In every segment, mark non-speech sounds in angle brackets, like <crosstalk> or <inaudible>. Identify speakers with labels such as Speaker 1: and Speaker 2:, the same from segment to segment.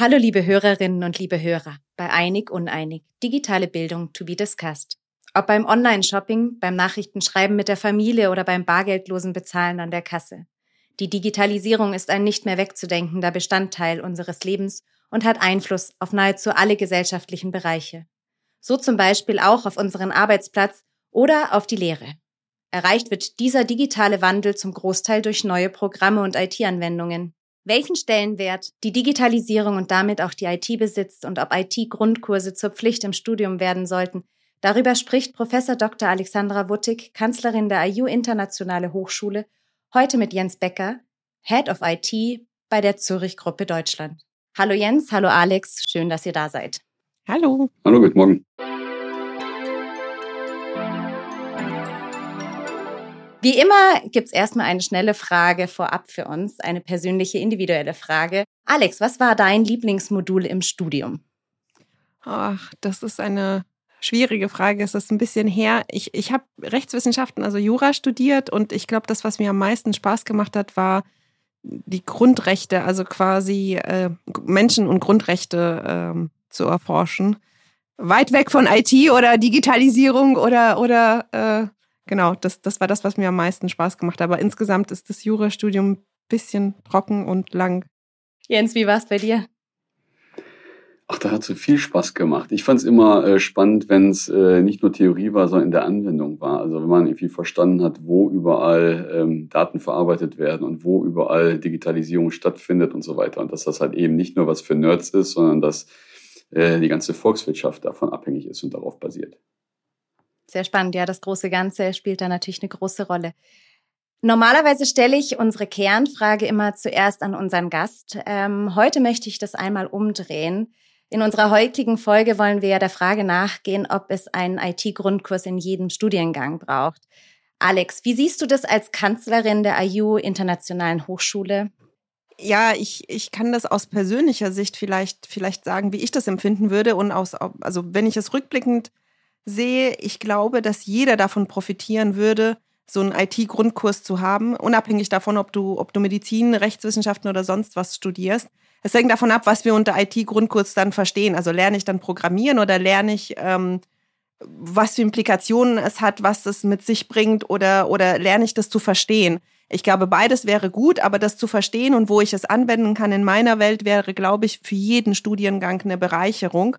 Speaker 1: Hallo liebe Hörerinnen und liebe Hörer bei Einig Uneinig, digitale Bildung to be discussed. Ob beim Online-Shopping, beim Nachrichtenschreiben mit der Familie oder beim bargeldlosen Bezahlen an der Kasse. Die Digitalisierung ist ein nicht mehr wegzudenkender Bestandteil unseres Lebens und hat Einfluss auf nahezu alle gesellschaftlichen Bereiche. So zum Beispiel auch auf unseren Arbeitsplatz oder auf die Lehre. Erreicht wird dieser digitale Wandel zum Großteil durch neue Programme und IT-Anwendungen, welchen Stellenwert die Digitalisierung und damit auch die IT besitzt und ob IT-Grundkurse zur Pflicht im Studium werden sollten, darüber spricht Professor Dr. Alexandra Wuttig, Kanzlerin der IU Internationale Hochschule, heute mit Jens Becker, Head of IT bei der Zürich Gruppe Deutschland. Hallo Jens, hallo Alex, schön, dass ihr da seid.
Speaker 2: Hallo.
Speaker 3: Hallo, guten Morgen.
Speaker 1: Wie immer gibt's erstmal eine schnelle Frage vorab für uns, eine persönliche, individuelle Frage. Alex, was war dein Lieblingsmodul im Studium?
Speaker 2: Ach, das ist eine schwierige Frage. Es ist ein bisschen her. Ich, ich habe Rechtswissenschaften, also Jura studiert und ich glaube, das, was mir am meisten Spaß gemacht hat, war die Grundrechte, also quasi äh, Menschen- und Grundrechte äh, zu erforschen. Weit weg von IT oder Digitalisierung oder, oder äh, genau, das, das war das, was mir am meisten Spaß gemacht hat. Aber insgesamt ist das Jurastudium ein bisschen trocken und lang.
Speaker 1: Jens, wie war es bei dir?
Speaker 3: Ach, da hat so viel Spaß gemacht. Ich fand es immer äh, spannend, wenn es äh, nicht nur Theorie war, sondern in der Anwendung war. Also wenn man irgendwie verstanden hat, wo überall ähm, Daten verarbeitet werden und wo überall Digitalisierung stattfindet und so weiter. Und dass das halt eben nicht nur was für Nerds ist, sondern dass äh, die ganze Volkswirtschaft davon abhängig ist und darauf basiert.
Speaker 1: Sehr spannend, ja, das große Ganze spielt da natürlich eine große Rolle. Normalerweise stelle ich unsere Kernfrage immer zuerst an unseren Gast. Ähm, heute möchte ich das einmal umdrehen. In unserer heutigen Folge wollen wir ja der Frage nachgehen, ob es einen IT-Grundkurs in jedem Studiengang braucht. Alex, wie siehst du das als Kanzlerin der IU Internationalen Hochschule?
Speaker 2: Ja, ich, ich kann das aus persönlicher Sicht vielleicht, vielleicht sagen, wie ich das empfinden würde. Und aus, also wenn ich es rückblickend sehe, ich glaube, dass jeder davon profitieren würde, so einen IT-Grundkurs zu haben, unabhängig davon, ob du, ob du Medizin, Rechtswissenschaften oder sonst was studierst. Es hängt davon ab, was wir unter IT-Grundkurs dann verstehen. Also lerne ich dann Programmieren oder lerne ich, ähm, was für Implikationen es hat, was es mit sich bringt oder, oder lerne ich das zu verstehen. Ich glaube, beides wäre gut, aber das zu verstehen und wo ich es anwenden kann in meiner Welt wäre, glaube ich, für jeden Studiengang eine Bereicherung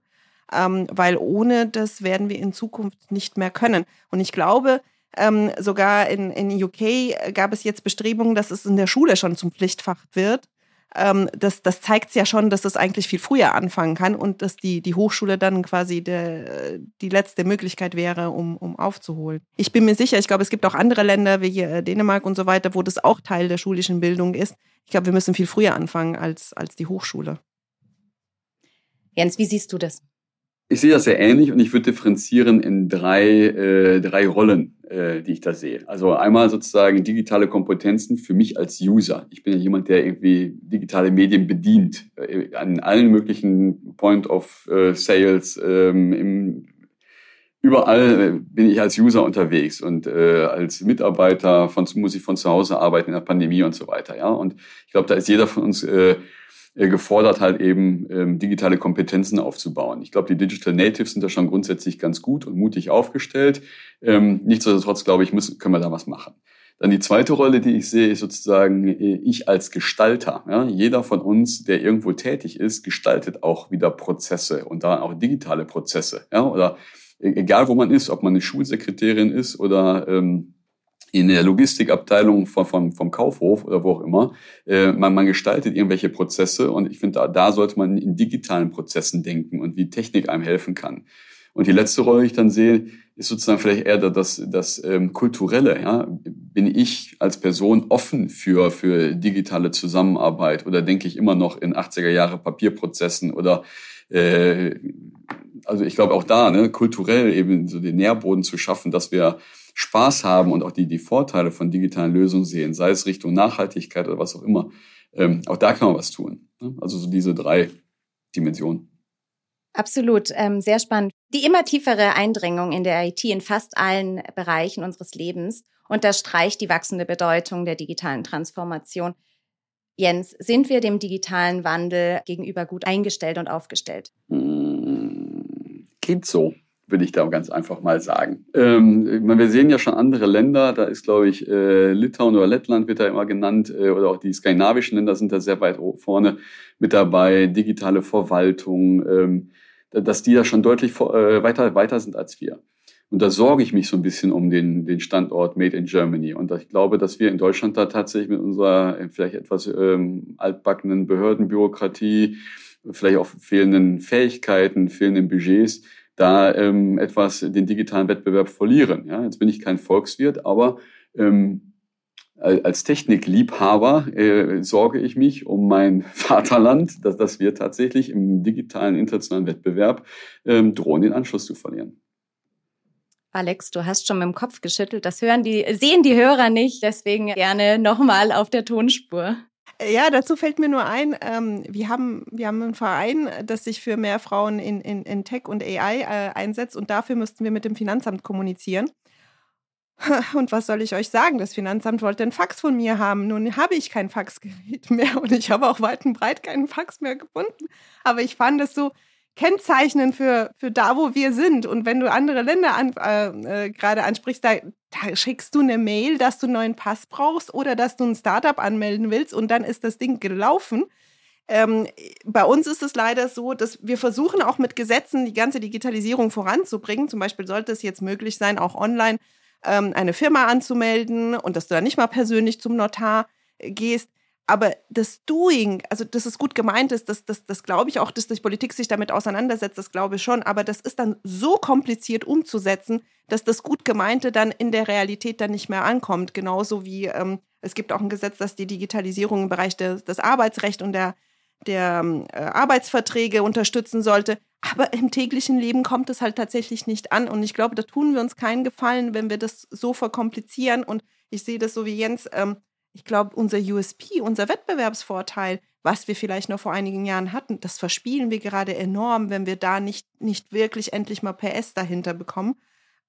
Speaker 2: ähm, weil ohne das werden wir in Zukunft nicht mehr können. Und ich glaube, ähm, sogar in, in UK gab es jetzt Bestrebungen, dass es in der Schule schon zum Pflichtfach wird. Ähm, das, das zeigt ja schon, dass es eigentlich viel früher anfangen kann und dass die, die Hochschule dann quasi der, die letzte Möglichkeit wäre, um, um aufzuholen. Ich bin mir sicher, ich glaube, es gibt auch andere Länder wie hier Dänemark und so weiter, wo das auch Teil der schulischen Bildung ist. Ich glaube, wir müssen viel früher anfangen als, als die Hochschule.
Speaker 1: Jens, wie siehst du das?
Speaker 3: Ich sehe das sehr ähnlich und ich würde differenzieren in drei, äh, drei Rollen, äh, die ich da sehe. Also einmal sozusagen digitale Kompetenzen für mich als User. Ich bin ja jemand, der irgendwie digitale Medien bedient, äh, an allen möglichen Point of äh, Sales, ähm, im, überall äh, bin ich als User unterwegs und äh, als Mitarbeiter von muss ich von zu Hause arbeiten in der Pandemie und so weiter. Ja, und ich glaube, da ist jeder von uns äh, äh, gefordert, halt eben ähm, digitale Kompetenzen aufzubauen. Ich glaube, die Digital Natives sind da schon grundsätzlich ganz gut und mutig aufgestellt. Ähm, nichtsdestotrotz, glaube ich, müssen, können wir da was machen. Dann die zweite Rolle, die ich sehe, ist sozusagen äh, ich als Gestalter. Ja? Jeder von uns, der irgendwo tätig ist, gestaltet auch wieder Prozesse und da auch digitale Prozesse. Ja? Oder egal, wo man ist, ob man eine Schulsekretärin ist oder ähm, in der Logistikabteilung von, von, vom Kaufhof oder wo auch immer. Äh, man, man gestaltet irgendwelche Prozesse und ich finde, da, da sollte man in digitalen Prozessen denken und wie Technik einem helfen kann. Und die letzte Rolle, die ich dann sehe, ist sozusagen vielleicht eher das, das ähm, Kulturelle. Ja? Bin ich als Person offen für, für digitale Zusammenarbeit oder denke ich immer noch in 80er Jahre Papierprozessen oder äh, also ich glaube auch da, ne, kulturell eben so den Nährboden zu schaffen, dass wir Spaß haben und auch die, die Vorteile von digitalen Lösungen sehen, sei es Richtung Nachhaltigkeit oder was auch immer, ähm, auch da kann man was tun. Ne? Also so diese drei Dimensionen.
Speaker 1: Absolut, ähm, sehr spannend. Die immer tiefere Eindringung in der IT in fast allen Bereichen unseres Lebens unterstreicht die wachsende Bedeutung der digitalen Transformation. Jens, sind wir dem digitalen Wandel gegenüber gut eingestellt und aufgestellt?
Speaker 3: Hm, geht so würde ich da ganz einfach mal sagen. Ähm, wir sehen ja schon andere Länder, da ist, glaube ich, äh, Litauen oder Lettland wird da immer genannt, äh, oder auch die skandinavischen Länder sind da sehr weit vorne mit dabei, digitale Verwaltung, ähm, dass die da schon deutlich äh, weiter, weiter sind als wir. Und da sorge ich mich so ein bisschen um den, den Standort Made in Germany. Und ich glaube, dass wir in Deutschland da tatsächlich mit unserer äh, vielleicht etwas ähm, altbackenen Behördenbürokratie, vielleicht auch fehlenden Fähigkeiten, fehlenden Budgets, da ähm, etwas den digitalen Wettbewerb verlieren. Ja, jetzt bin ich kein Volkswirt, aber ähm, als Technikliebhaber äh, sorge ich mich um mein <laughs> Vaterland, dass, dass wir tatsächlich im digitalen internationalen Wettbewerb ähm, drohen, den Anschluss zu verlieren.
Speaker 1: Alex, du hast schon mit dem Kopf geschüttelt. Das hören die, sehen die Hörer nicht. Deswegen gerne nochmal auf der Tonspur.
Speaker 2: Ja, dazu fällt mir nur ein, ähm, wir, haben, wir haben einen Verein, das sich für mehr Frauen in, in, in Tech und AI äh, einsetzt und dafür müssten wir mit dem Finanzamt kommunizieren. <laughs> Und was soll ich euch sagen? Das Finanzamt wollte ein Fax von mir haben. Nun habe ich kein Faxgerät <laughs> mehr und ich habe auch weit und breit keinen Fax mehr gefunden. Aber ich fand es so, kennzeichnen für, für da, wo wir sind. Und wenn du andere Länder an, äh, äh, gerade ansprichst, da, da schickst du eine Mail, dass du einen neuen Pass brauchst oder dass du ein Startup anmelden willst und dann ist das Ding gelaufen. Ähm, bei uns ist es leider so, dass wir versuchen auch mit Gesetzen die ganze Digitalisierung voranzubringen. Zum Beispiel sollte es jetzt möglich sein, auch online ähm, eine Firma anzumelden und dass du da nicht mal persönlich zum Notar äh, gehst. Aber das Doing, also dass es gut gemeint ist, das, das, das glaube ich auch, dass die Politik sich damit auseinandersetzt, das glaube ich schon. Aber das ist dann so kompliziert umzusetzen, dass das gut gemeinte dann in der Realität dann nicht mehr ankommt. Genauso wie ähm, es gibt auch ein Gesetz, das die Digitalisierung im Bereich des, des Arbeitsrechts und der, der äh, Arbeitsverträge unterstützen sollte. Aber im täglichen Leben kommt es halt tatsächlich nicht an. Und ich glaube, da tun wir uns keinen Gefallen, wenn wir das so verkomplizieren. Und ich sehe das so wie Jens. Ähm, ich glaube, unser USP, unser Wettbewerbsvorteil, was wir vielleicht noch vor einigen Jahren hatten, das verspielen wir gerade enorm, wenn wir da nicht, nicht wirklich endlich mal PS dahinter bekommen.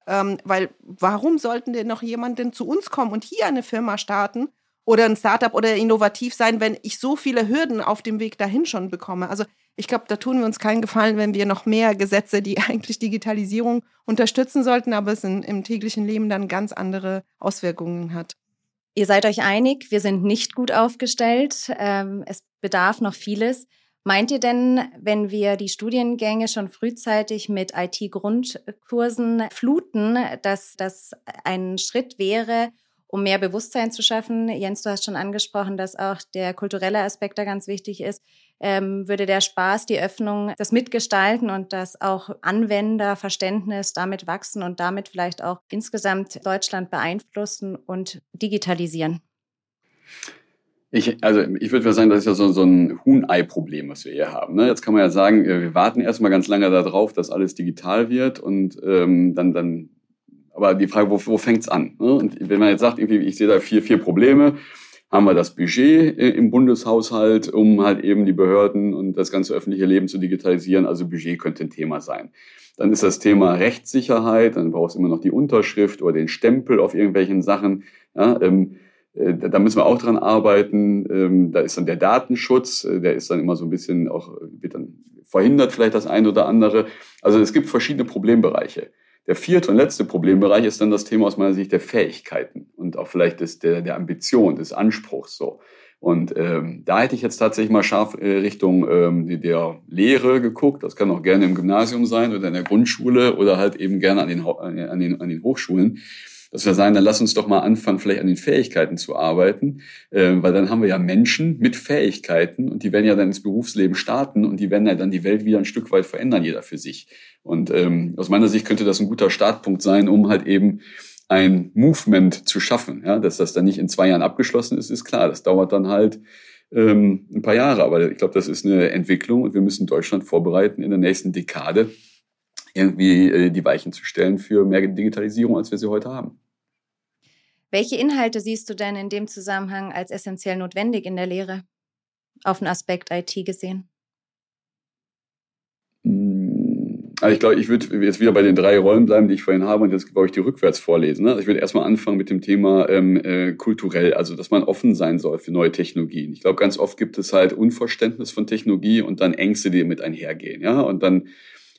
Speaker 2: Ähm, weil warum sollten denn noch jemand denn zu uns kommen und hier eine Firma starten oder ein Startup oder innovativ sein, wenn ich so viele Hürden auf dem Weg dahin schon bekomme? Also ich glaube, da tun wir uns keinen Gefallen, wenn wir noch mehr Gesetze, die <laughs> eigentlich Digitalisierung unterstützen sollten, aber es in, im täglichen Leben dann ganz andere Auswirkungen hat.
Speaker 1: Ihr seid euch einig, wir sind nicht gut aufgestellt. Ähm, es bedarf noch vieles. Meint ihr denn, wenn wir die Studiengänge schon frühzeitig mit IT-Grundkursen fluten, dass das ein Schritt wäre, um mehr Bewusstsein zu schaffen? Jens, du hast schon angesprochen, dass auch der kulturelle Aspekt da ganz wichtig ist ähm, würde der Spaß, die Öffnung, das Mitgestalten und das auch Anwenderverständnis damit wachsen und damit vielleicht auch insgesamt Deutschland beeinflussen und digitalisieren?
Speaker 3: Ich, also ich würde sagen, das ist ja so, so ein Huhn-Ei-Problem, was wir hier haben. Ne? Jetzt kann man ja sagen, wir warten erstmal ganz lange darauf, dass alles digital wird und ähm, dann, dann, aber die Frage, wo, wo fängt's an? Ne? Und wenn man jetzt sagt, irgendwie, ich sehe da vier, vier Probleme, haben wir das Budget äh, im Bundeshaushalt, um halt eben die Behörden und das ganze öffentliche Leben zu digitalisieren. Also Budget könnte ein Thema sein. Dann ist das Thema Rechtssicherheit, dann brauchst du immer noch die Unterschrift oder den Stempel auf irgendwelchen Sachen. Ja, ähm, äh, da müssen wir auch dran arbeiten. Ähm, da ist dann der Datenschutz, äh, der ist dann immer so ein bisschen auch, wird dann verhindert vielleicht das eine oder andere. Also es gibt verschiedene Problembereiche. Der vierte und letzte Problembereich ist dann das Thema aus meiner Sicht der Fähigkeiten und auch vielleicht des, der, der Ambition, des Anspruchs. So. Und ähm, da hätte ich jetzt tatsächlich mal scharf äh, Richtung ähm, der Lehre geguckt. Das kann auch gerne im Gymnasium sein oder in der Grundschule oder halt eben gerne an den, an den, an den Hochschulen dass wir sagen, dann lass uns doch mal anfangen, vielleicht an den Fähigkeiten zu arbeiten, äh, weil dann haben wir ja Menschen mit Fähigkeiten und die werden ja dann ins Berufsleben starten und die werden ja dann die Welt wieder ein Stück weit verändern, jeder für sich. Und ähm, aus meiner Sicht könnte das ein guter Startpunkt sein, um halt eben ein Movement zu schaffen. Ja, dass das dann nicht in zwei Jahren abgeschlossen ist, ist klar. Das dauert dann halt ähm, ein paar Jahre. Aber ich glaube, das ist eine Entwicklung und wir müssen Deutschland vorbereiten in der nächsten Dekade irgendwie äh, die Weichen zu stellen für mehr Digitalisierung, als wir sie heute haben.
Speaker 1: Welche Inhalte siehst du denn in dem Zusammenhang als essentiell notwendig in der Lehre? auf den Aspekt IT gesehen?
Speaker 3: Also ich glaube, ich würde jetzt wieder bei den drei Rollen bleiben, die ich vorhin habe und jetzt glaube ich die rückwärts vorlesen. Ne? Also ich würde erstmal anfangen mit dem Thema ähm, äh, kulturell, also dass man offen sein soll für neue Technologien. Ich glaube, ganz oft gibt es halt Unverständnis von Technologie und dann Ängste, die damit einhergehen. Ja, und dann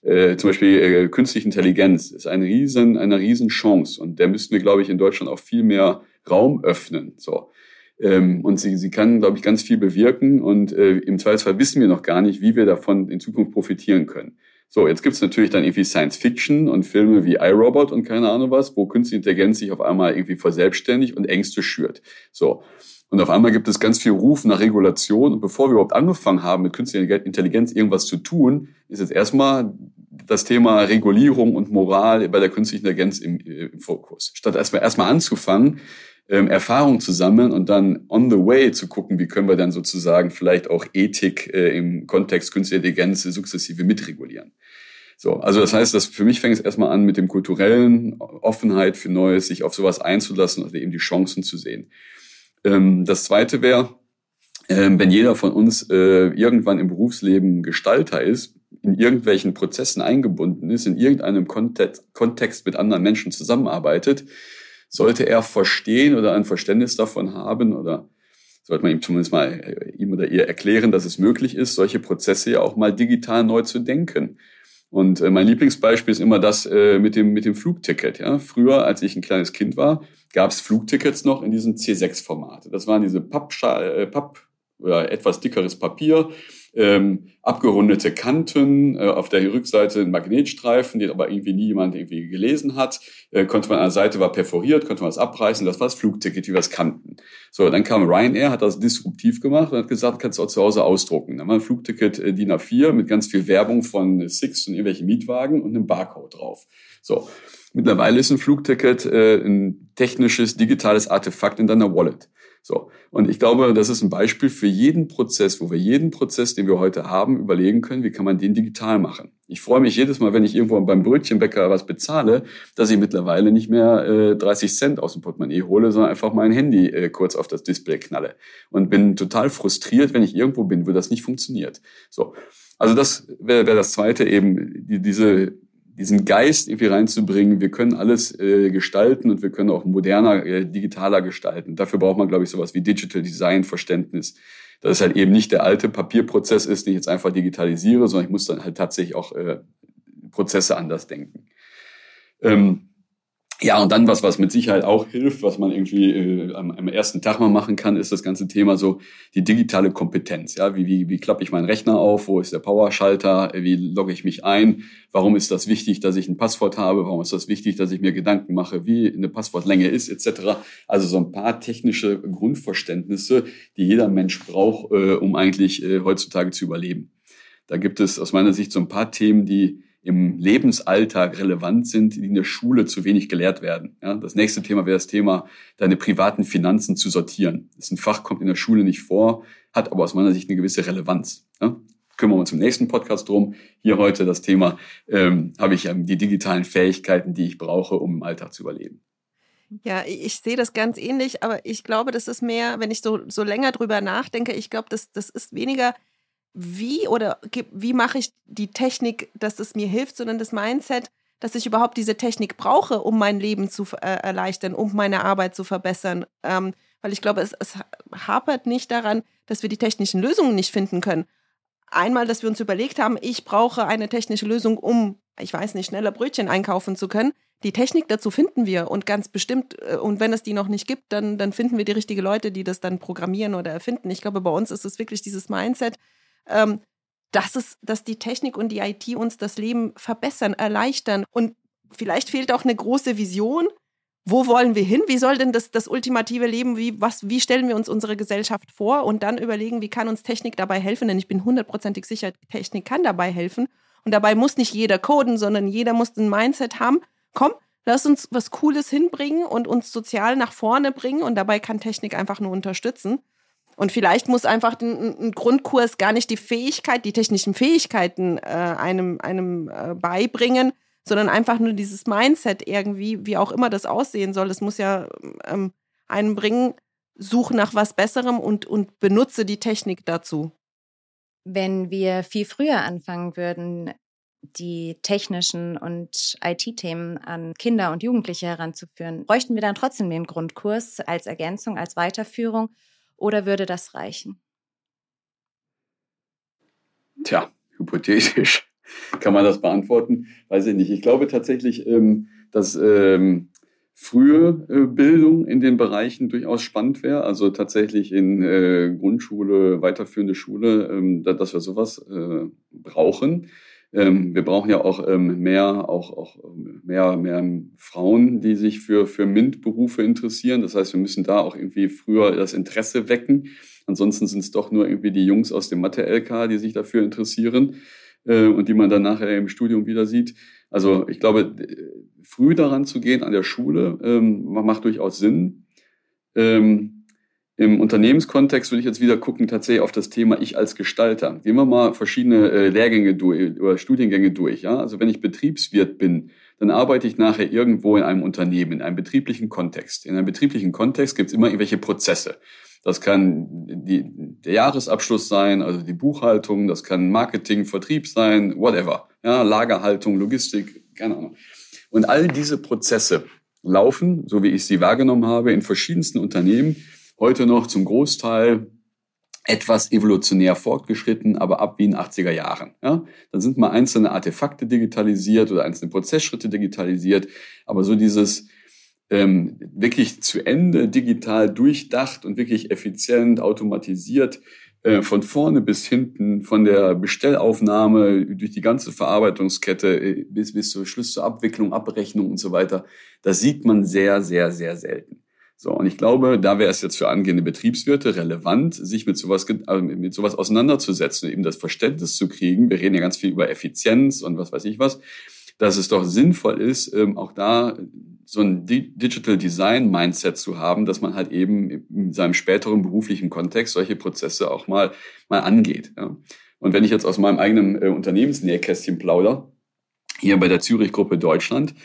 Speaker 3: äh, zum Beispiel äh, künstliche Intelligenz ist eine riesen, eine riesen Chance und der müssten wir, glaube ich, in Deutschland auch viel mehr Raum öffnen. So. Ähm, und sie, sie kann, glaube ich, ganz viel bewirken und äh, im Zweifelsfall wissen wir noch gar nicht, wie wir davon in Zukunft profitieren können. So, jetzt gibt's natürlich dann irgendwie Science Fiction und Filme wie iRobot und keine Ahnung was, wo künstliche Intelligenz sich auf einmal irgendwie verselbstständigt und Ängste schürt. So. Und auf einmal gibt es ganz viel Ruf nach Regulation. Und bevor wir überhaupt angefangen haben, mit künstlicher Intelligenz irgendwas zu tun, ist jetzt erstmal das Thema Regulierung und Moral bei der künstlichen Intelligenz im, äh, im Fokus. Statt erstmal erstmal anzufangen, ähm, Erfahrung zu sammeln und dann on the way zu gucken, wie können wir dann sozusagen vielleicht auch Ethik äh, im Kontext künstlicher Intelligenz sukzessive mitregulieren. So, also das heißt, dass für mich fängt es erstmal an mit dem kulturellen Offenheit für Neues, sich auf sowas einzulassen und eben die Chancen zu sehen. Ähm, das zweite wäre, ähm, wenn jeder von uns äh, irgendwann im Berufsleben Gestalter ist, in irgendwelchen Prozessen eingebunden ist, in irgendeinem Kontext, Kontext mit anderen Menschen zusammenarbeitet, sollte er verstehen oder ein Verständnis davon haben oder sollte man ihm zumindest mal äh, ihm oder ihr erklären, dass es möglich ist, solche Prozesse ja auch mal digital neu zu denken. Und äh, mein Lieblingsbeispiel ist immer das äh, mit dem mit dem Flugticket. Ja, früher, als ich ein kleines Kind war, gab es Flugtickets noch in diesem C6-Format. Das waren diese Pappschal, Papp oder etwas dickeres Papier ähm, abgerundete Kanten, äh, auf der Rückseite ein Magnetstreifen, den aber irgendwie nie jemand irgendwie gelesen hat. Äh, konnte man an der Seite war perforiert, konnte man das abreißen, das war das Flugticket, wie wir es kannten. So, dann kam Ryanair, hat das disruptiv gemacht und hat gesagt, kannst du auch zu Hause ausdrucken. Dann war ein Flugticket äh, DIN A4 mit ganz viel Werbung von Six und irgendwelchen Mietwagen und einem Barcode drauf. So. Mittlerweile ist ein Flugticket äh, ein technisches, digitales Artefakt in deiner Wallet. So. Und ich glaube, das ist ein Beispiel für jeden Prozess, wo wir jeden Prozess, den wir heute haben, überlegen können, wie kann man den digital machen. Ich freue mich jedes Mal, wenn ich irgendwo beim Brötchenbäcker was bezahle, dass ich mittlerweile nicht mehr äh, 30 Cent aus dem Portemonnaie hole, sondern einfach mein Handy äh, kurz auf das Display knalle. Und bin total frustriert, wenn ich irgendwo bin, wo das nicht funktioniert. So. Also das wäre wär das zweite eben, die, diese diesen Geist irgendwie reinzubringen. Wir können alles äh, gestalten und wir können auch moderner, äh, digitaler gestalten. Dafür braucht man, glaube ich, sowas wie Digital Design Verständnis. Dass es halt eben nicht der alte Papierprozess ist, den ich jetzt einfach digitalisiere, sondern ich muss dann halt tatsächlich auch äh, Prozesse anders denken. Ähm, ja, und dann was, was mit Sicherheit auch hilft, was man irgendwie äh, am, am, ersten Tag mal machen kann, ist das ganze Thema so die digitale Kompetenz. Ja, wie, wie, wie klappe ich meinen Rechner auf? Wo ist der Powerschalter? Wie logge ich mich ein? Warum ist das wichtig, dass ich ein Passwort habe? Warum ist das wichtig, dass ich mir Gedanken mache, wie eine Passwortlänge ist, etc. Also so ein paar technische Grundverständnisse, die jeder Mensch braucht, äh, um eigentlich äh, heutzutage zu überleben. Da gibt es aus meiner Sicht so ein paar Themen, die im Lebensalltag relevant sind, die in der Schule zu wenig gelehrt werden. Ja, das nächste Thema wäre das Thema, deine privaten Finanzen zu sortieren. Das ist ein Fach, kommt in der Schule nicht vor, hat aber aus meiner Sicht eine gewisse Relevanz. Ja, kümmern wir uns im nächsten Podcast drum. Hier heute das Thema, ähm, habe ich ähm, die digitalen Fähigkeiten, die ich brauche, um im Alltag zu überleben.
Speaker 2: Ja, ich sehe das ganz ähnlich, aber ich glaube, das ist mehr, wenn ich so, so länger drüber nachdenke, ich glaube, das, das ist weniger wie oder wie mache ich die Technik, dass es mir hilft, sondern das Mindset, dass ich überhaupt diese Technik brauche, um mein Leben zu äh, erleichtern, um meine Arbeit zu verbessern. Ähm, weil ich glaube, es, es hapert nicht daran, dass wir die technischen Lösungen nicht finden können. Einmal, dass wir uns überlegt haben, ich brauche eine technische Lösung, um, ich weiß nicht, schneller Brötchen einkaufen zu können. Die Technik dazu finden wir und ganz bestimmt, äh, und wenn es die noch nicht gibt, dann, dann finden wir die richtigen Leute, die das dann programmieren oder erfinden. Ich glaube, bei uns ist es wirklich dieses Mindset, ähm, dass, es, dass die Technik und die IT uns das Leben verbessern, erleichtern. Und vielleicht fehlt auch eine große Vision. Wo wollen wir hin? Wie soll denn das, das ultimative Leben, wie, was, wie stellen wir uns unsere Gesellschaft vor? Und dann überlegen, wie kann uns Technik dabei helfen? Denn ich bin hundertprozentig sicher, Technik kann dabei helfen. Und dabei muss nicht jeder coden, sondern jeder muss ein Mindset haben. Komm, lass uns was Cooles hinbringen und uns sozial nach vorne bringen. Und dabei kann Technik einfach nur unterstützen. Und vielleicht muss einfach ein, Grundkurs gar nicht die Fähigkeit, die technischen Fähigkeiten äh, einem, einem äh, beibringen, sondern einfach nur dieses Mindset irgendwie, wie auch immer das aussehen soll. Das muss ja ähm, einem bringen, suche nach was Besserem und, und benutze die Technik dazu.
Speaker 1: Wenn wir viel früher anfangen würden, die technischen und IT-Themen an Kinder und Jugendliche heranzuführen, bräuchten wir dann trotzdem den Grundkurs als Ergänzung, als Weiterführung oder würde das reichen?
Speaker 3: Tja, hypothetisch <laughs> kann man das beantworten. Weiß ich nicht. Ich glaube tatsächlich, ähm, dass ähm, frühe äh, Bildung in den Bereichen durchaus spannend wäre. Also tatsächlich in äh, Grundschule, weiterführende Schule, ähm, dass wir sowas äh, brauchen. Ähm, wir brauchen ja auch ähm, mehr, auch, auch mehr, mehr Frauen, die sich für, für MINT-Berufe interessieren. Das heißt, wir müssen da auch irgendwie früher das Interesse wecken. Ansonsten sind es doch nur irgendwie die Jungs aus dem Mathe-LK, die sich dafür interessieren äh, und die man dann nachher im Studium wieder sieht. Also ich glaube, früh daran zu gehen an der Schule ähm, macht durchaus Sinn. Ähm, im Unternehmenskontext würde ich jetzt wieder gucken, tatsächlich auf das Thema Ich als Gestalter. Gehen wir mal verschiedene äh, Lehrgänge durch oder Studiengänge durch. Ja? Also wenn ich Betriebswirt bin, dann arbeite ich nachher irgendwo in einem Unternehmen, in einem betrieblichen Kontext. In einem betrieblichen Kontext gibt es immer irgendwelche Prozesse. Das kann die, der Jahresabschluss sein, also die Buchhaltung, das kann Marketing, Vertrieb sein, whatever. Ja, Lagerhaltung, Logistik, keine Ahnung. Und all diese Prozesse laufen, so wie ich sie wahrgenommen habe, in verschiedensten Unternehmen heute noch zum Großteil etwas evolutionär fortgeschritten, aber ab wie in 80er Jahren. Ja? Dann sind mal einzelne Artefakte digitalisiert oder einzelne Prozessschritte digitalisiert, aber so dieses ähm, wirklich zu Ende digital durchdacht und wirklich effizient automatisiert äh, von vorne bis hinten, von der Bestellaufnahme durch die ganze Verarbeitungskette äh, bis, bis zur Schluss zur Abwicklung, Abrechnung und so weiter, das sieht man sehr, sehr, sehr selten. So, und ich glaube, da wäre es jetzt für angehende Betriebswirte relevant, sich mit sowas, äh, mit sowas auseinanderzusetzen, eben das Verständnis zu kriegen. Wir reden ja ganz viel über Effizienz und was weiß ich was, dass es doch sinnvoll ist, ähm, auch da so ein Digital Design Mindset zu haben, dass man halt eben in seinem späteren beruflichen Kontext solche Prozesse auch mal, mal angeht. Und wenn ich jetzt aus meinem eigenen äh, Unternehmensnähkästchen plauder, hier bei der Zürich Gruppe Deutschland,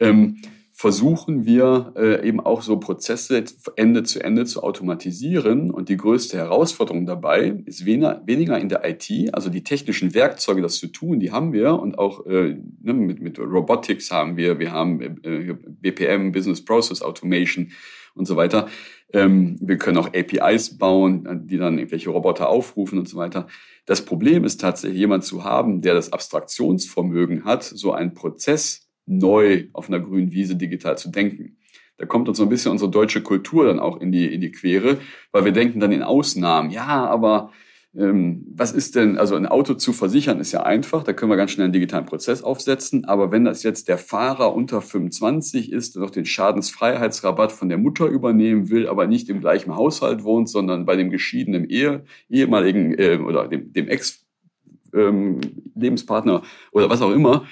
Speaker 3: ähm, versuchen wir äh, eben auch so Prozesse Ende zu Ende zu automatisieren. Und die größte Herausforderung dabei ist weniger, in der IT, also die technischen Werkzeuge, das zu tun, die haben wir. Und auch äh, ne, mit, mit Robotics haben wir, wir haben äh, BPM, Business Process Automation und so weiter. Ähm, wir können auch APIs bauen, die dann irgendwelche Roboter aufrufen und so weiter. Das Problem ist tatsächlich, jemand zu haben, der das Abstraktionsvermögen hat, so einen Prozess neu auf einer grünen Wiese digital zu denken. Da kommt uns so ein bisschen unsere deutsche Kultur dann auch in die, in die Quere, weil wir denken dann in Ausnahmen. Ja, aber ähm, was ist denn, also ein Auto zu versichern ist ja einfach, da können wir ganz schnell einen digitalen Prozess aufsetzen, aber wenn das jetzt der Fahrer unter 25 ist, der noch den Schadensfreiheitsrabatt von der Mutter übernehmen will, aber nicht im gleichen Haushalt wohnt, sondern bei dem geschiedenen Ehe, ehemaligen äh, oder dem, dem Ex-Lebenspartner ähm, oder was auch immer,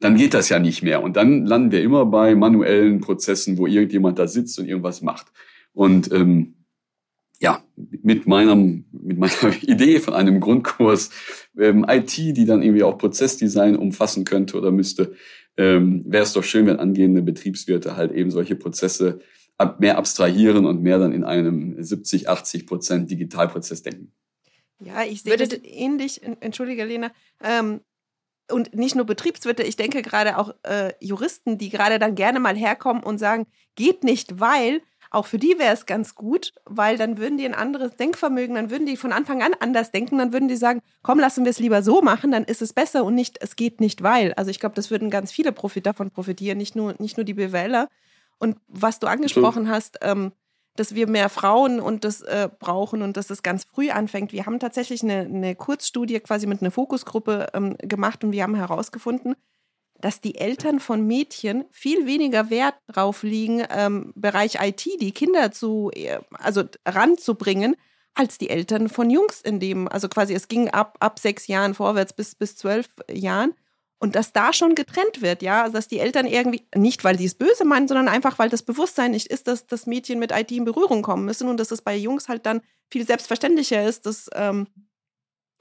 Speaker 3: dann geht das ja nicht mehr. Und dann landen wir immer bei manuellen Prozessen, wo irgendjemand da sitzt und irgendwas macht. Und ähm, ja, mit meinem, mit meiner <laughs> Idee von einem Grundkurs ähm, IT, die dann irgendwie auch Prozessdesign umfassen könnte oder müsste, ähm, wäre es doch schön, wenn angehende Betriebswirte halt eben solche Prozesse ab, mehr abstrahieren und mehr dann in einem 70, 80 Prozent Digitalprozess denken.
Speaker 2: Ja, ich sehe das ähnlich. Entschuldige, Lena. Ähm, und nicht nur Betriebswirte, ich denke gerade auch äh, Juristen, die gerade dann gerne mal herkommen und sagen, geht nicht, weil auch für die wäre es ganz gut, weil dann würden die ein anderes Denkvermögen, dann würden die von Anfang an anders denken, dann würden die sagen, komm, lassen wir es lieber so machen, dann ist es besser und nicht, es geht nicht, weil. Also ich glaube, das würden ganz viele Profit davon profitieren, nicht nur, nicht nur die BWLer. Und was du angesprochen hast, ähm, dass wir mehr Frauen und das äh, brauchen und dass das ganz früh anfängt. Wir haben tatsächlich eine, eine Kurzstudie quasi mit einer Fokusgruppe ähm, gemacht und wir haben herausgefunden, dass die Eltern von Mädchen viel weniger Wert drauf liegen, ähm, Bereich IT, die Kinder zu, äh, also ranzubringen, als die Eltern von Jungs in dem, also quasi es ging ab, ab sechs Jahren vorwärts bis, bis zwölf Jahren. Und dass da schon getrennt wird, ja, also dass die Eltern irgendwie, nicht weil sie es böse meinen, sondern einfach, weil das Bewusstsein nicht ist, dass das Mädchen mit IT in Berührung kommen müssen und dass es bei Jungs halt dann viel selbstverständlicher ist, dass, ähm,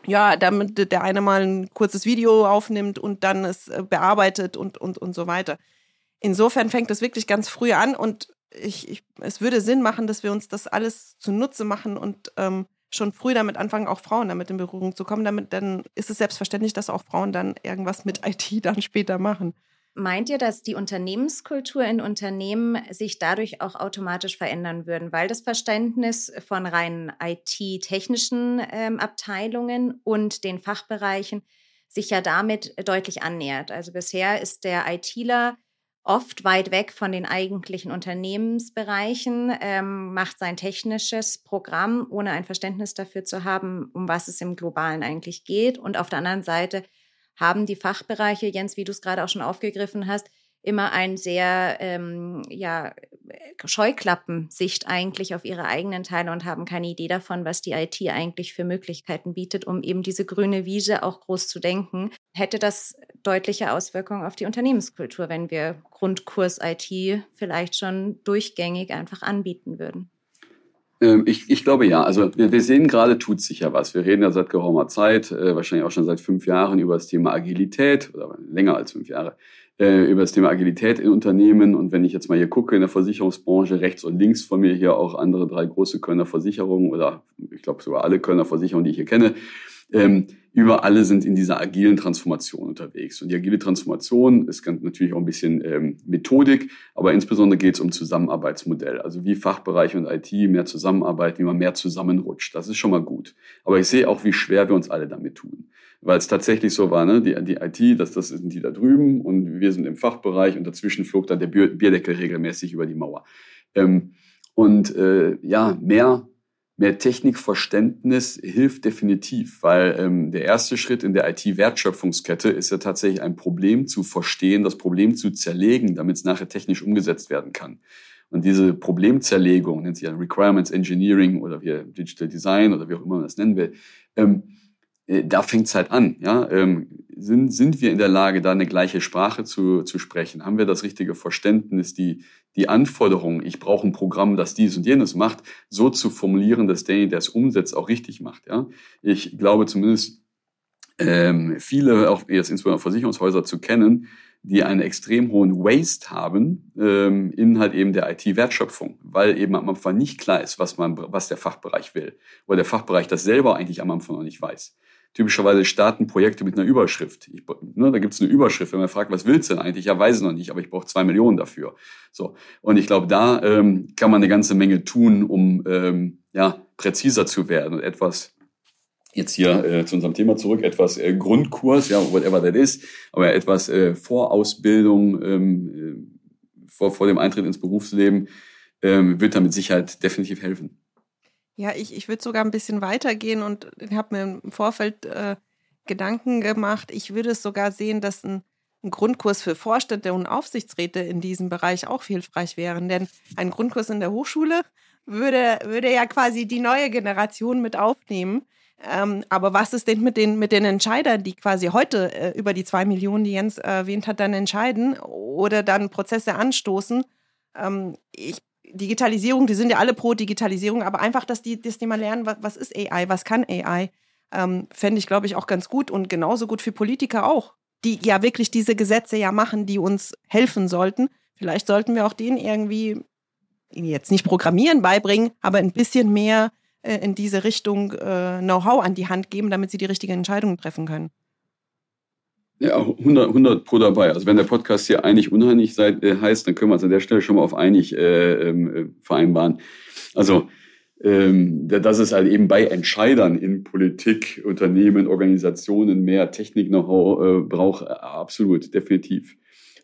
Speaker 2: ja, damit der eine mal ein kurzes Video aufnimmt und dann es äh, bearbeitet und, und, und so weiter. Insofern fängt es wirklich ganz früh an und ich, ich, es würde Sinn machen, dass wir uns das alles zunutze machen und ähm, schon früh damit anfangen, auch Frauen damit in Berührung zu kommen. Damit dann ist es selbstverständlich, dass auch Frauen dann irgendwas mit IT <laughs> dann später machen.
Speaker 1: Meint ihr, dass die Unternehmenskultur in Unternehmen sich dadurch auch automatisch verändern würden, weil das Verständnis von rein IT-technischen ähm, Abteilungen und den Fachbereichen sich ja damit deutlich annähert? Also bisher ist der ITler oft weit weg von den eigentlichen Unternehmensbereichen, ähm, macht sein technisches Programm, ohne ein Verständnis dafür zu haben, um was es im Globalen eigentlich geht. Und auf der anderen Seite haben die Fachbereiche, Jens, wie du es gerade auch schon aufgegriffen hast, immer ein sehr ähm, ja, Scheuklappensicht eigentlich auf ihre eigenen Teile und haben keine Idee davon, was die IT eigentlich für Möglichkeiten bietet, um eben diese grüne Wiese auch groß zu denken. Hätte das deutliche Auswirkungen auf die Unternehmenskultur, wenn wir Grundkurs IT vielleicht schon durchgängig einfach anbieten würden?
Speaker 3: Ähm, ich, ich glaube ja. Also wir, wir sehen gerade, tut sich ja was. Wir reden ja seit geraumer Zeit, äh, wahrscheinlich auch schon seit fünf Jahren über das Thema Agilität oder länger als fünf Jahre äh, über das Thema Agilität in Unternehmen. Und wenn ich jetzt mal hier gucke in der Versicherungsbranche, rechts und links von mir hier auch andere drei große Kölner Versicherungen oder ich glaube sogar alle Kölner Versicherungen, die ich hier kenne, ähm, über alle sind in dieser agilen Transformation unterwegs. Und die agile Transformation ist natürlich auch ein bisschen ähm, Methodik, aber insbesondere geht es um Zusammenarbeitsmodell. Also wie Fachbereich und IT mehr zusammenarbeiten, wie man mehr zusammenrutscht. Das ist schon mal gut. Aber ich sehe auch, wie schwer wir uns alle damit tun weil es tatsächlich so war, ne? die, die IT, das, das sind die da drüben und wir sind im Fachbereich und dazwischen flog dann der Bierdeckel regelmäßig über die Mauer. Ähm, und äh, ja, mehr, mehr Technikverständnis hilft definitiv, weil ähm, der erste Schritt in der IT-Wertschöpfungskette ist ja tatsächlich ein Problem zu verstehen, das Problem zu zerlegen, damit es nachher technisch umgesetzt werden kann. Und diese Problemzerlegung, nennt sich ja Requirements Engineering oder wie Digital Design oder wie auch immer man das nennen will, ähm, äh, da fängt's halt an. Ja? Ähm, sind, sind wir in der Lage, da eine gleiche Sprache zu, zu sprechen? Haben wir das richtige Verständnis, die, die Anforderungen, ich brauche ein Programm, das dies und jenes macht, so zu formulieren, dass derjenige, der es umsetzt, auch richtig macht? Ja? Ich glaube zumindest, ähm, viele, auch jetzt insbesondere Versicherungshäuser zu kennen, die einen extrem hohen Waste haben ähm, in halt eben der IT-Wertschöpfung, weil eben am Anfang nicht klar ist, was man, was der Fachbereich will, oder der Fachbereich das selber eigentlich am Anfang noch nicht weiß typischerweise starten Projekte mit einer Überschrift. Ich, ne, da gibt es eine Überschrift, wenn man fragt, was willst du denn eigentlich? Ja, weiß ich noch nicht, aber ich brauche zwei Millionen dafür. So und ich glaube, da ähm, kann man eine ganze Menge tun, um ähm, ja präziser zu werden und etwas jetzt hier äh, zu unserem Thema zurück, etwas äh, Grundkurs, ja, whatever that is, aber etwas äh, Vorausbildung ähm, äh, vor, vor dem Eintritt ins Berufsleben ähm, wird da mit Sicherheit definitiv helfen.
Speaker 2: Ja, ich, ich würde sogar ein bisschen weitergehen und habe mir im Vorfeld äh, Gedanken gemacht. Ich würde es sogar sehen, dass ein, ein, Grundkurs für Vorstände und Aufsichtsräte in diesem Bereich auch hilfreich wären. Denn ein Grundkurs in der Hochschule würde, würde ja quasi die neue Generation mit aufnehmen. Ähm, aber was ist denn mit den, mit den Entscheidern, die quasi heute äh, über die zwei Millionen, die Jens erwähnt hat, dann entscheiden oder dann Prozesse anstoßen? Ähm, ich Digitalisierung, die sind ja alle pro Digitalisierung, aber einfach, dass die, dass die mal lernen, was, was ist AI, was kann AI, ähm, fände ich, glaube ich, auch ganz gut und genauso gut für Politiker auch, die ja wirklich diese Gesetze ja machen, die uns helfen sollten. Vielleicht sollten wir auch denen irgendwie jetzt nicht Programmieren beibringen, aber ein bisschen mehr äh, in diese Richtung äh, Know-how an die Hand geben, damit sie die richtigen Entscheidungen treffen können.
Speaker 3: Ja, 100, 100 pro dabei. Also wenn der Podcast hier einig seid, äh, heißt, dann können wir uns an der Stelle schon mal auf einig äh, ähm, äh, vereinbaren. Also ähm, dass es halt eben bei Entscheidern in Politik, Unternehmen, Organisationen mehr Technik-Know-how äh, braucht, äh, absolut, definitiv.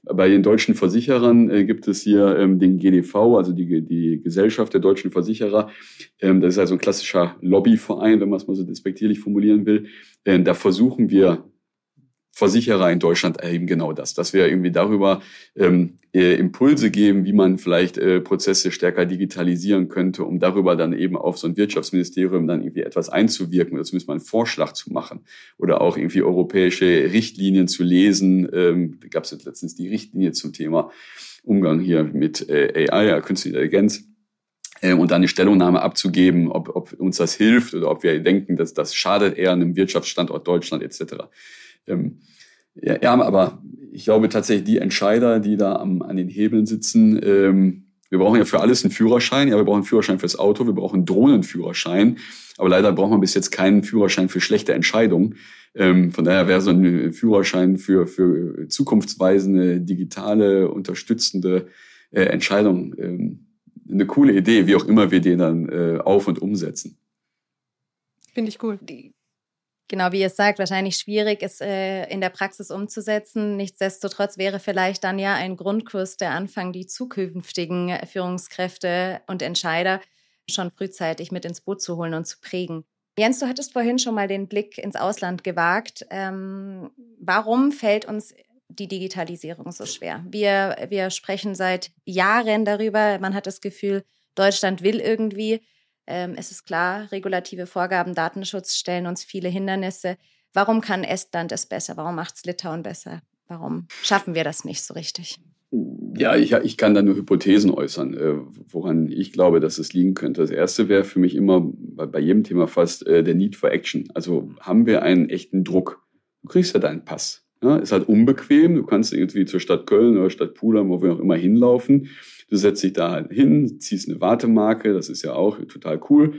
Speaker 3: Bei den deutschen Versicherern äh, gibt es hier ähm, den GDV, also die, die Gesellschaft der deutschen Versicherer. Ähm, das ist also ein klassischer Lobbyverein, wenn man es mal so despektierlich formulieren will. Ähm, da versuchen wir Versicherer in Deutschland erheben genau das, dass wir irgendwie darüber ähm, äh, Impulse geben, wie man vielleicht äh, Prozesse stärker digitalisieren könnte, um darüber dann eben auf so ein Wirtschaftsministerium dann irgendwie etwas einzuwirken oder zumindest mal einen Vorschlag zu machen oder auch irgendwie europäische Richtlinien zu lesen. Ähm, da gab es jetzt letztens die Richtlinie zum Thema Umgang hier mit äh, AI, künstliche Intelligenz ähm, und dann eine Stellungnahme abzugeben, ob, ob uns das hilft oder ob wir denken, dass das schadet eher einem Wirtschaftsstandort Deutschland etc. Ähm, ja, ja, aber ich glaube tatsächlich, die Entscheider, die da am, an den Hebeln sitzen, ähm, Wir brauchen ja für alles einen Führerschein. Ja, wir brauchen einen Führerschein fürs Auto, wir brauchen einen Drohnenführerschein. Aber leider braucht man bis jetzt keinen Führerschein für schlechte Entscheidungen. Ähm, von daher wäre so ein Führerschein für, für zukunftsweisende, digitale, unterstützende äh, Entscheidungen ähm, eine coole Idee, wie auch immer wir den dann äh, auf- und umsetzen.
Speaker 2: Finde ich cool.
Speaker 1: Genau, wie ihr sagt, wahrscheinlich schwierig ist äh, in der Praxis umzusetzen. Nichtsdestotrotz wäre vielleicht dann ja ein Grundkurs der Anfang, die zukünftigen Führungskräfte und Entscheider schon frühzeitig mit ins Boot zu holen und zu prägen. Jens, du hattest vorhin schon mal den Blick ins Ausland gewagt. Ähm, warum fällt uns die Digitalisierung so schwer? Wir, wir sprechen seit Jahren darüber. Man hat das Gefühl, Deutschland will irgendwie. Ähm, es ist klar, regulative Vorgaben, Datenschutz stellen uns viele Hindernisse. Warum kann Estland es besser? Warum macht es Litauen besser? Warum schaffen wir das nicht so richtig?
Speaker 3: Ja, ich, ich kann da nur Hypothesen äußern, äh, woran ich glaube, dass es liegen könnte. Das erste wäre für mich immer bei, bei jedem Thema fast äh, der Need for Action. Also haben wir einen echten Druck? Du kriegst ja deinen Pass. Ja, ist halt unbequem. Du kannst irgendwie zur Stadt Köln oder Stadt Pulheim, wo wir auch immer hinlaufen. Du setzt dich da halt hin, ziehst eine Wartemarke, das ist ja auch total cool.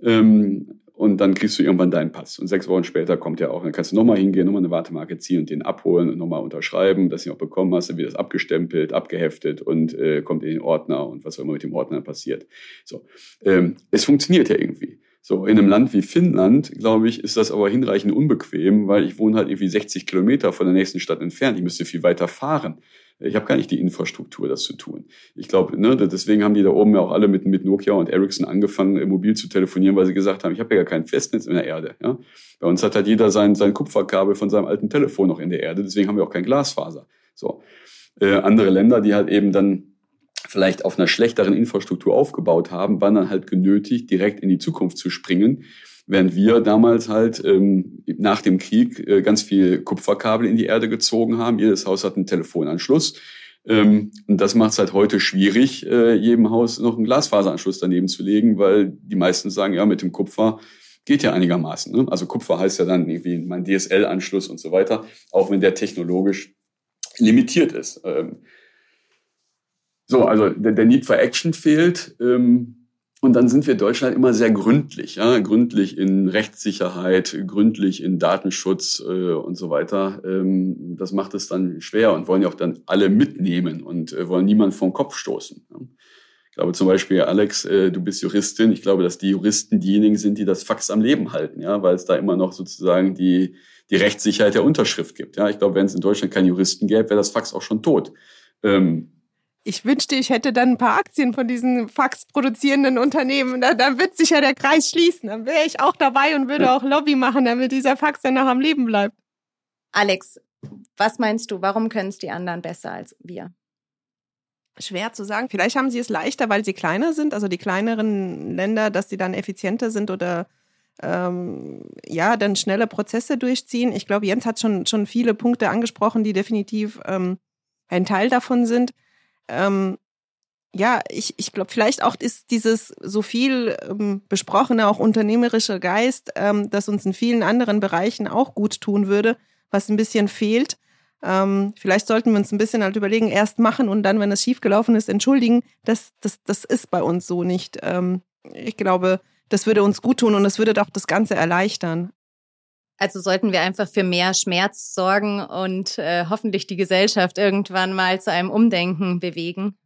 Speaker 3: Ähm, und dann kriegst du irgendwann deinen Pass. Und sechs Wochen später kommt der auch. Dann kannst du nochmal hingehen, nochmal eine Wartemarke ziehen und den abholen und nochmal unterschreiben, dass du ihn auch bekommen hast. Dann wird das abgestempelt, abgeheftet und äh, kommt in den Ordner und was auch immer mit dem Ordner passiert. So, ähm, Es funktioniert ja irgendwie. So, in einem Land wie Finnland, glaube ich, ist das aber hinreichend unbequem, weil ich wohne halt irgendwie 60 Kilometer von der nächsten Stadt entfernt. Ich müsste viel weiter fahren. Ich habe gar nicht die Infrastruktur, das zu tun. Ich glaube, ne, deswegen haben die da oben ja auch alle mit, mit Nokia und Ericsson angefangen, mobil zu telefonieren, weil sie gesagt haben, ich habe ja gar kein Festnetz in der Erde. Ja? Bei uns hat halt jeder sein, sein Kupferkabel von seinem alten Telefon noch in der Erde, deswegen haben wir auch kein Glasfaser. So. Äh, andere Länder, die halt eben dann vielleicht auf einer schlechteren Infrastruktur aufgebaut haben, waren dann halt genötigt, direkt in die Zukunft zu springen, während wir damals halt ähm, nach dem Krieg äh, ganz viel Kupferkabel in die Erde gezogen haben. Jedes Haus hat einen Telefonanschluss. Ähm, und das macht es halt heute schwierig, äh, jedem Haus noch einen Glasfaseranschluss daneben zu legen, weil die meisten sagen, ja, mit dem Kupfer geht ja einigermaßen. Ne? Also Kupfer heißt ja dann irgendwie mein DSL-Anschluss und so weiter, auch wenn der technologisch limitiert ist. Ähm, so, also der, der Need for Action fehlt. Ähm, und dann sind wir Deutschland immer sehr gründlich, ja, gründlich in Rechtssicherheit, gründlich in Datenschutz äh, und so weiter. Ähm, das macht es dann schwer und wollen ja auch dann alle mitnehmen und äh, wollen niemanden vom Kopf stoßen. Ja. Ich glaube zum Beispiel, Alex, äh, du bist Juristin. Ich glaube, dass die Juristen diejenigen sind, die das Fax am Leben halten, ja, weil es da immer noch sozusagen die, die Rechtssicherheit der Unterschrift gibt. Ja, ich glaube, wenn es in Deutschland keinen Juristen gäbe, wäre das Fax auch schon tot. Ähm,
Speaker 2: ich wünschte, ich hätte dann ein paar Aktien von diesen Fax-produzierenden Unternehmen. Da, dann wird sich ja der Kreis schließen. Dann wäre ich auch dabei und würde auch Lobby machen, damit dieser Fax dann noch am Leben bleibt.
Speaker 1: Alex, was meinst du, warum können es die anderen besser als wir?
Speaker 2: Schwer zu sagen. Vielleicht haben sie es leichter, weil sie kleiner sind, also die kleineren Länder, dass sie dann effizienter sind oder ähm, ja, dann schnelle Prozesse durchziehen. Ich glaube, Jens hat schon, schon viele Punkte angesprochen, die definitiv ähm, ein Teil davon sind ähm, ja, ich, ich glaube, vielleicht auch ist dieses so viel ähm, besprochene, auch unternehmerische Geist, ähm, das uns in vielen anderen Bereichen auch gut tun würde, was ein bisschen fehlt. Ähm, vielleicht sollten wir uns ein bisschen halt überlegen, erst machen und dann, wenn es schiefgelaufen ist, entschuldigen. Das, das, das ist bei uns so nicht. Ähm, ich glaube, das würde uns gut tun und es würde doch das Ganze erleichtern.
Speaker 1: Also sollten wir einfach für mehr Schmerz sorgen und äh, hoffentlich die Gesellschaft irgendwann mal zu einem Umdenken bewegen.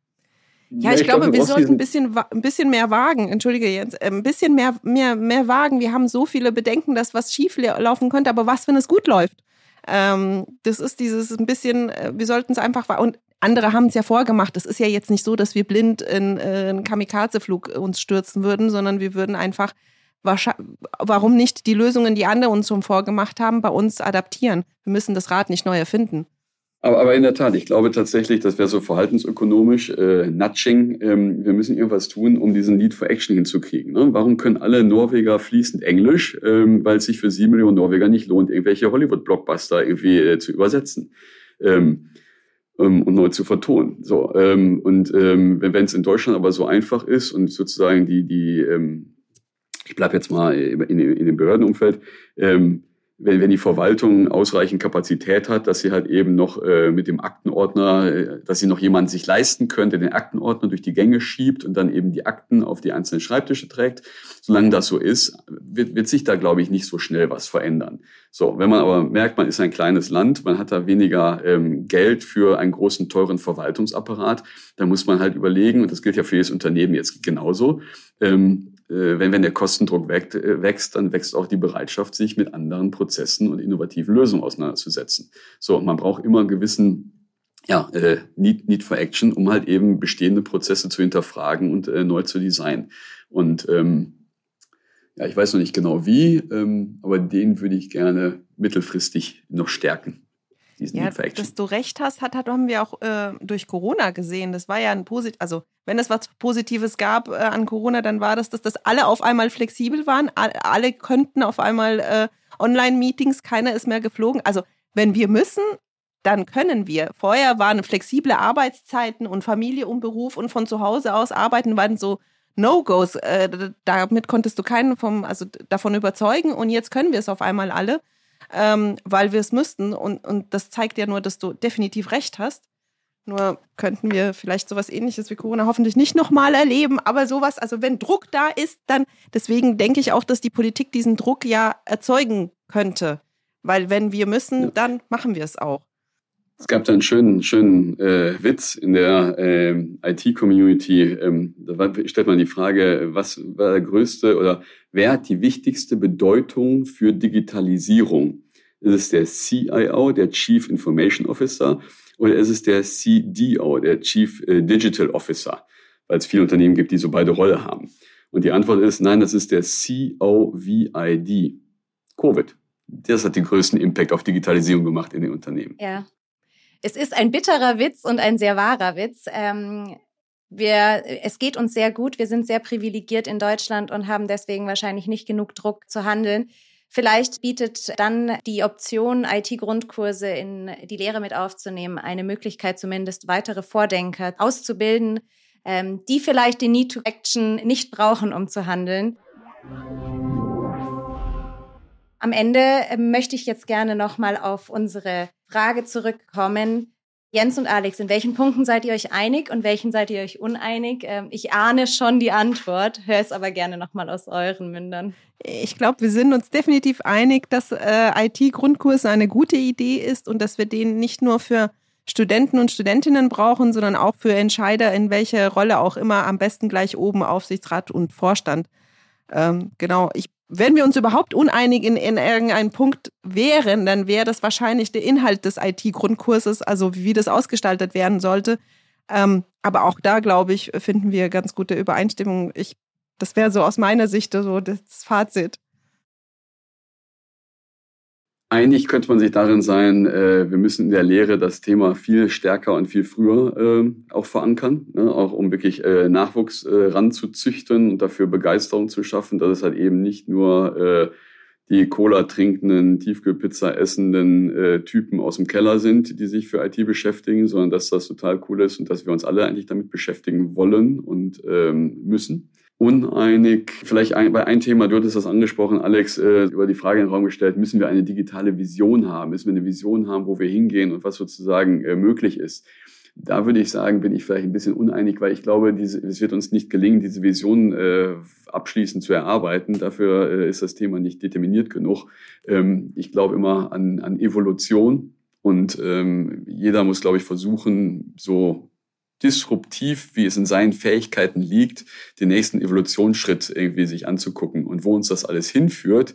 Speaker 2: Ja, ja ich, ich, glaube, glaube wir sollten ein bisschen, ein bisschen mehr wagen. Entschuldige Jens, äh, ein bisschen mehr, mehr, mehr wagen. Wir haben so viele Bedenken, dass was schief laufen könnte, aber was, wenn es gut läuft? Ähm, das ist dieses ein bisschen, äh, wir sollten es einfach und andere haben es ja vorgemacht. Es ist ja jetzt nicht so, dass wir blind in, äh, einen Kamikaze-Flug uns stürzen würden, sondern wir würden einfach warum nicht die Lösungen, die andere uns schon vorgemacht haben, bei uns adaptieren? Wir müssen das Rad nicht neu erfinden.
Speaker 3: Aber, aber in der Tat, ich glaube tatsächlich, das wäre so verhaltensökonomisch, äh, Nudging. Ähm, wir müssen irgendwas tun, um diesen Lead for Action hinzukriegen. Ne? Warum können alle Norweger fließend Englisch? Ähm, weil es sich für sieben Millionen Norweger nicht lohnt, irgendwelche Hollywood-Blockbuster irgendwie äh, zu übersetzen. Ähm, ähm, und neu zu vertonen. So ähm, und ähm, wenn es in Deutschland aber so einfach ist und sozusagen die die ähm, ich bleibe jetzt mal in, in, dem Behördenumfeld, ähm, wenn, wenn die Verwaltung ausreichend Kapazität hat, dass sie halt eben noch äh, mit dem Aktenordner, äh, dass sie noch jemanden sich leisten könnte, den Aktenordner durch die Gänge schiebt und dann eben die Akten auf die einzelnen Schreibtische trägt. Solange das so ist, wird, wird sich da, glaube ich, nicht so schnell was verändern. So, wenn man aber merkt, man ist ein kleines Land, man hat da weniger ähm, Geld für einen großen, teuren Verwaltungsapparat, dann muss man halt überlegen, und das gilt ja für jedes Unternehmen jetzt genauso, ähm, äh, wenn, wenn der Kostendruck äh, wächst, dann wächst auch die Bereitschaft, sich mit anderen Prozessen und innovativen Lösungen auseinanderzusetzen. So, man braucht immer einen gewissen ja, äh, Need, Need for Action, um halt eben bestehende Prozesse zu hinterfragen und äh, neu zu designen. Und ähm, ja, ich weiß noch nicht genau wie, ähm, aber den würde ich gerne mittelfristig noch stärken
Speaker 2: diesen ja, Need Dass du recht hast, hat, hat haben wir auch äh, durch Corona gesehen. Das war ja ein Posit also wenn es was Positives gab äh, an Corona, dann war das, dass das alle auf einmal flexibel waren. Alle, alle könnten auf einmal äh, Online-Meetings, keiner ist mehr geflogen. Also wenn wir müssen, dann können wir. Vorher waren flexible Arbeitszeiten und Familie und Beruf und von zu Hause aus arbeiten waren so No-Gos. Äh, damit konntest du keinen vom, also davon überzeugen und jetzt können wir es auf einmal alle ähm, weil wir es müssten. Und, und das zeigt ja nur, dass du definitiv recht hast. Nur könnten wir vielleicht sowas ähnliches wie Corona hoffentlich nicht nochmal erleben, aber sowas, also wenn Druck da ist, dann, deswegen denke ich auch, dass die Politik diesen Druck ja erzeugen könnte. Weil wenn wir müssen, dann machen wir es auch.
Speaker 3: Es gab da einen schönen, schönen äh, Witz in der äh, IT-Community. Ähm, da war, stellt man die Frage, was war der größte oder wer hat die wichtigste Bedeutung für Digitalisierung? Ist es der CIO, der Chief Information Officer, oder ist es der CDO, der Chief äh, Digital Officer? Weil es viele Unternehmen gibt, die so beide Rolle haben. Und die Antwort ist, nein, das ist der COVID. Covid. Das hat den größten Impact auf Digitalisierung gemacht in den Unternehmen.
Speaker 1: Ja, es ist ein bitterer Witz und ein sehr wahrer Witz. Ähm, wir, es geht uns sehr gut. Wir sind sehr privilegiert in Deutschland und haben deswegen wahrscheinlich nicht genug Druck zu handeln. Vielleicht bietet dann die Option, IT-Grundkurse in die Lehre mit aufzunehmen, eine Möglichkeit, zumindest weitere Vordenker auszubilden, ähm, die vielleicht den Need to Action nicht brauchen, um zu handeln. Am Ende äh, möchte ich jetzt gerne nochmal auf unsere Frage zurückkommen. Jens und Alex, in welchen Punkten seid ihr euch einig und welchen seid ihr euch uneinig? Ähm, ich ahne schon die Antwort, höre es aber gerne nochmal aus euren Mündern.
Speaker 2: Ich glaube, wir sind uns definitiv einig, dass äh, IT-Grundkurse eine gute Idee ist und dass wir den nicht nur für Studenten und Studentinnen brauchen, sondern auch für Entscheider in welcher Rolle auch immer, am besten gleich oben Aufsichtsrat und Vorstand. Ähm, genau, ich wenn wir uns überhaupt uneinig in, in irgendeinem Punkt wären, dann wäre das wahrscheinlich der Inhalt des IT-Grundkurses, also wie das ausgestaltet werden sollte. Ähm, aber auch da, glaube ich, finden wir ganz gute Übereinstimmung. Ich, das wäre so aus meiner Sicht so das Fazit.
Speaker 3: Einig könnte man sich darin sein, äh, wir müssen in der Lehre das Thema viel stärker und viel früher äh, auch verankern, ne? auch um wirklich äh, Nachwuchs äh, ranzuzüchten und dafür Begeisterung zu schaffen, dass es halt eben nicht nur äh, die Cola trinkenden, Tiefkühlpizza essenden äh, Typen aus dem Keller sind, die sich für IT beschäftigen, sondern dass das total cool ist und dass wir uns alle eigentlich damit beschäftigen wollen und ähm, müssen uneinig. Vielleicht ein, bei ein Thema, du hattest das angesprochen, Alex, äh, über die Frage in den Raum gestellt, müssen wir eine digitale Vision haben? Müssen wir eine Vision haben, wo wir hingehen und was sozusagen äh, möglich ist? Da würde ich sagen, bin ich vielleicht ein bisschen uneinig, weil ich glaube, diese, es wird uns nicht gelingen, diese Vision äh, abschließend zu erarbeiten. Dafür äh, ist das Thema nicht determiniert genug. Ähm, ich glaube immer an, an Evolution und ähm, jeder muss, glaube ich, versuchen, so disruptiv, wie es in seinen Fähigkeiten liegt, den nächsten Evolutionsschritt irgendwie sich anzugucken und wo uns das alles hinführt.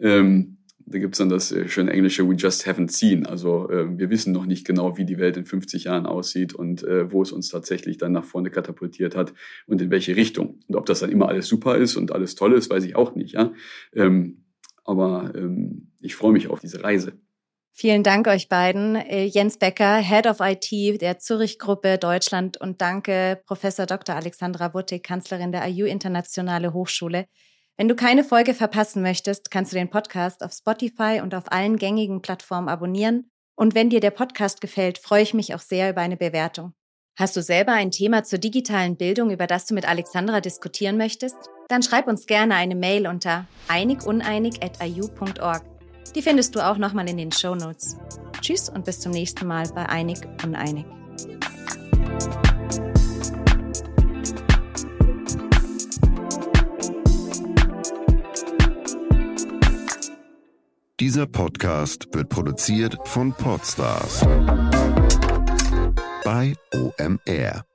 Speaker 3: Ähm, da gibt's dann das äh, schöne englische We just haven't seen. Also äh, wir wissen noch nicht genau, wie die Welt in 50 Jahren aussieht und äh, wo es uns tatsächlich dann nach vorne katapultiert hat und in welche Richtung. Und ob das dann immer alles super ist und alles toll ist, weiß ich auch nicht. Ja? Ähm, aber ähm, ich freue mich auf diese Reise.
Speaker 1: Vielen Dank euch beiden. Äh, Jens Becker, Head of IT der Zürich-Gruppe Deutschland und danke Professor Dr. Alexandra Wuttig, Kanzlerin der IU Internationale Hochschule. Wenn du keine Folge verpassen möchtest, kannst du den Podcast auf Spotify und auf allen gängigen Plattformen abonnieren. Und wenn dir der Podcast gefällt, freue ich mich auch sehr über eine Bewertung. Hast du selber ein Thema zur digitalen Bildung, über das du mit Alexandra diskutieren möchtest? Dann schreib uns gerne eine Mail unter einiguneinig.iu.org. Die findest du auch nochmal in den Show Notes. Tschüss und bis zum nächsten Mal bei Einig Uneinig.
Speaker 4: Dieser Podcast wird produziert von Podstars bei OMR.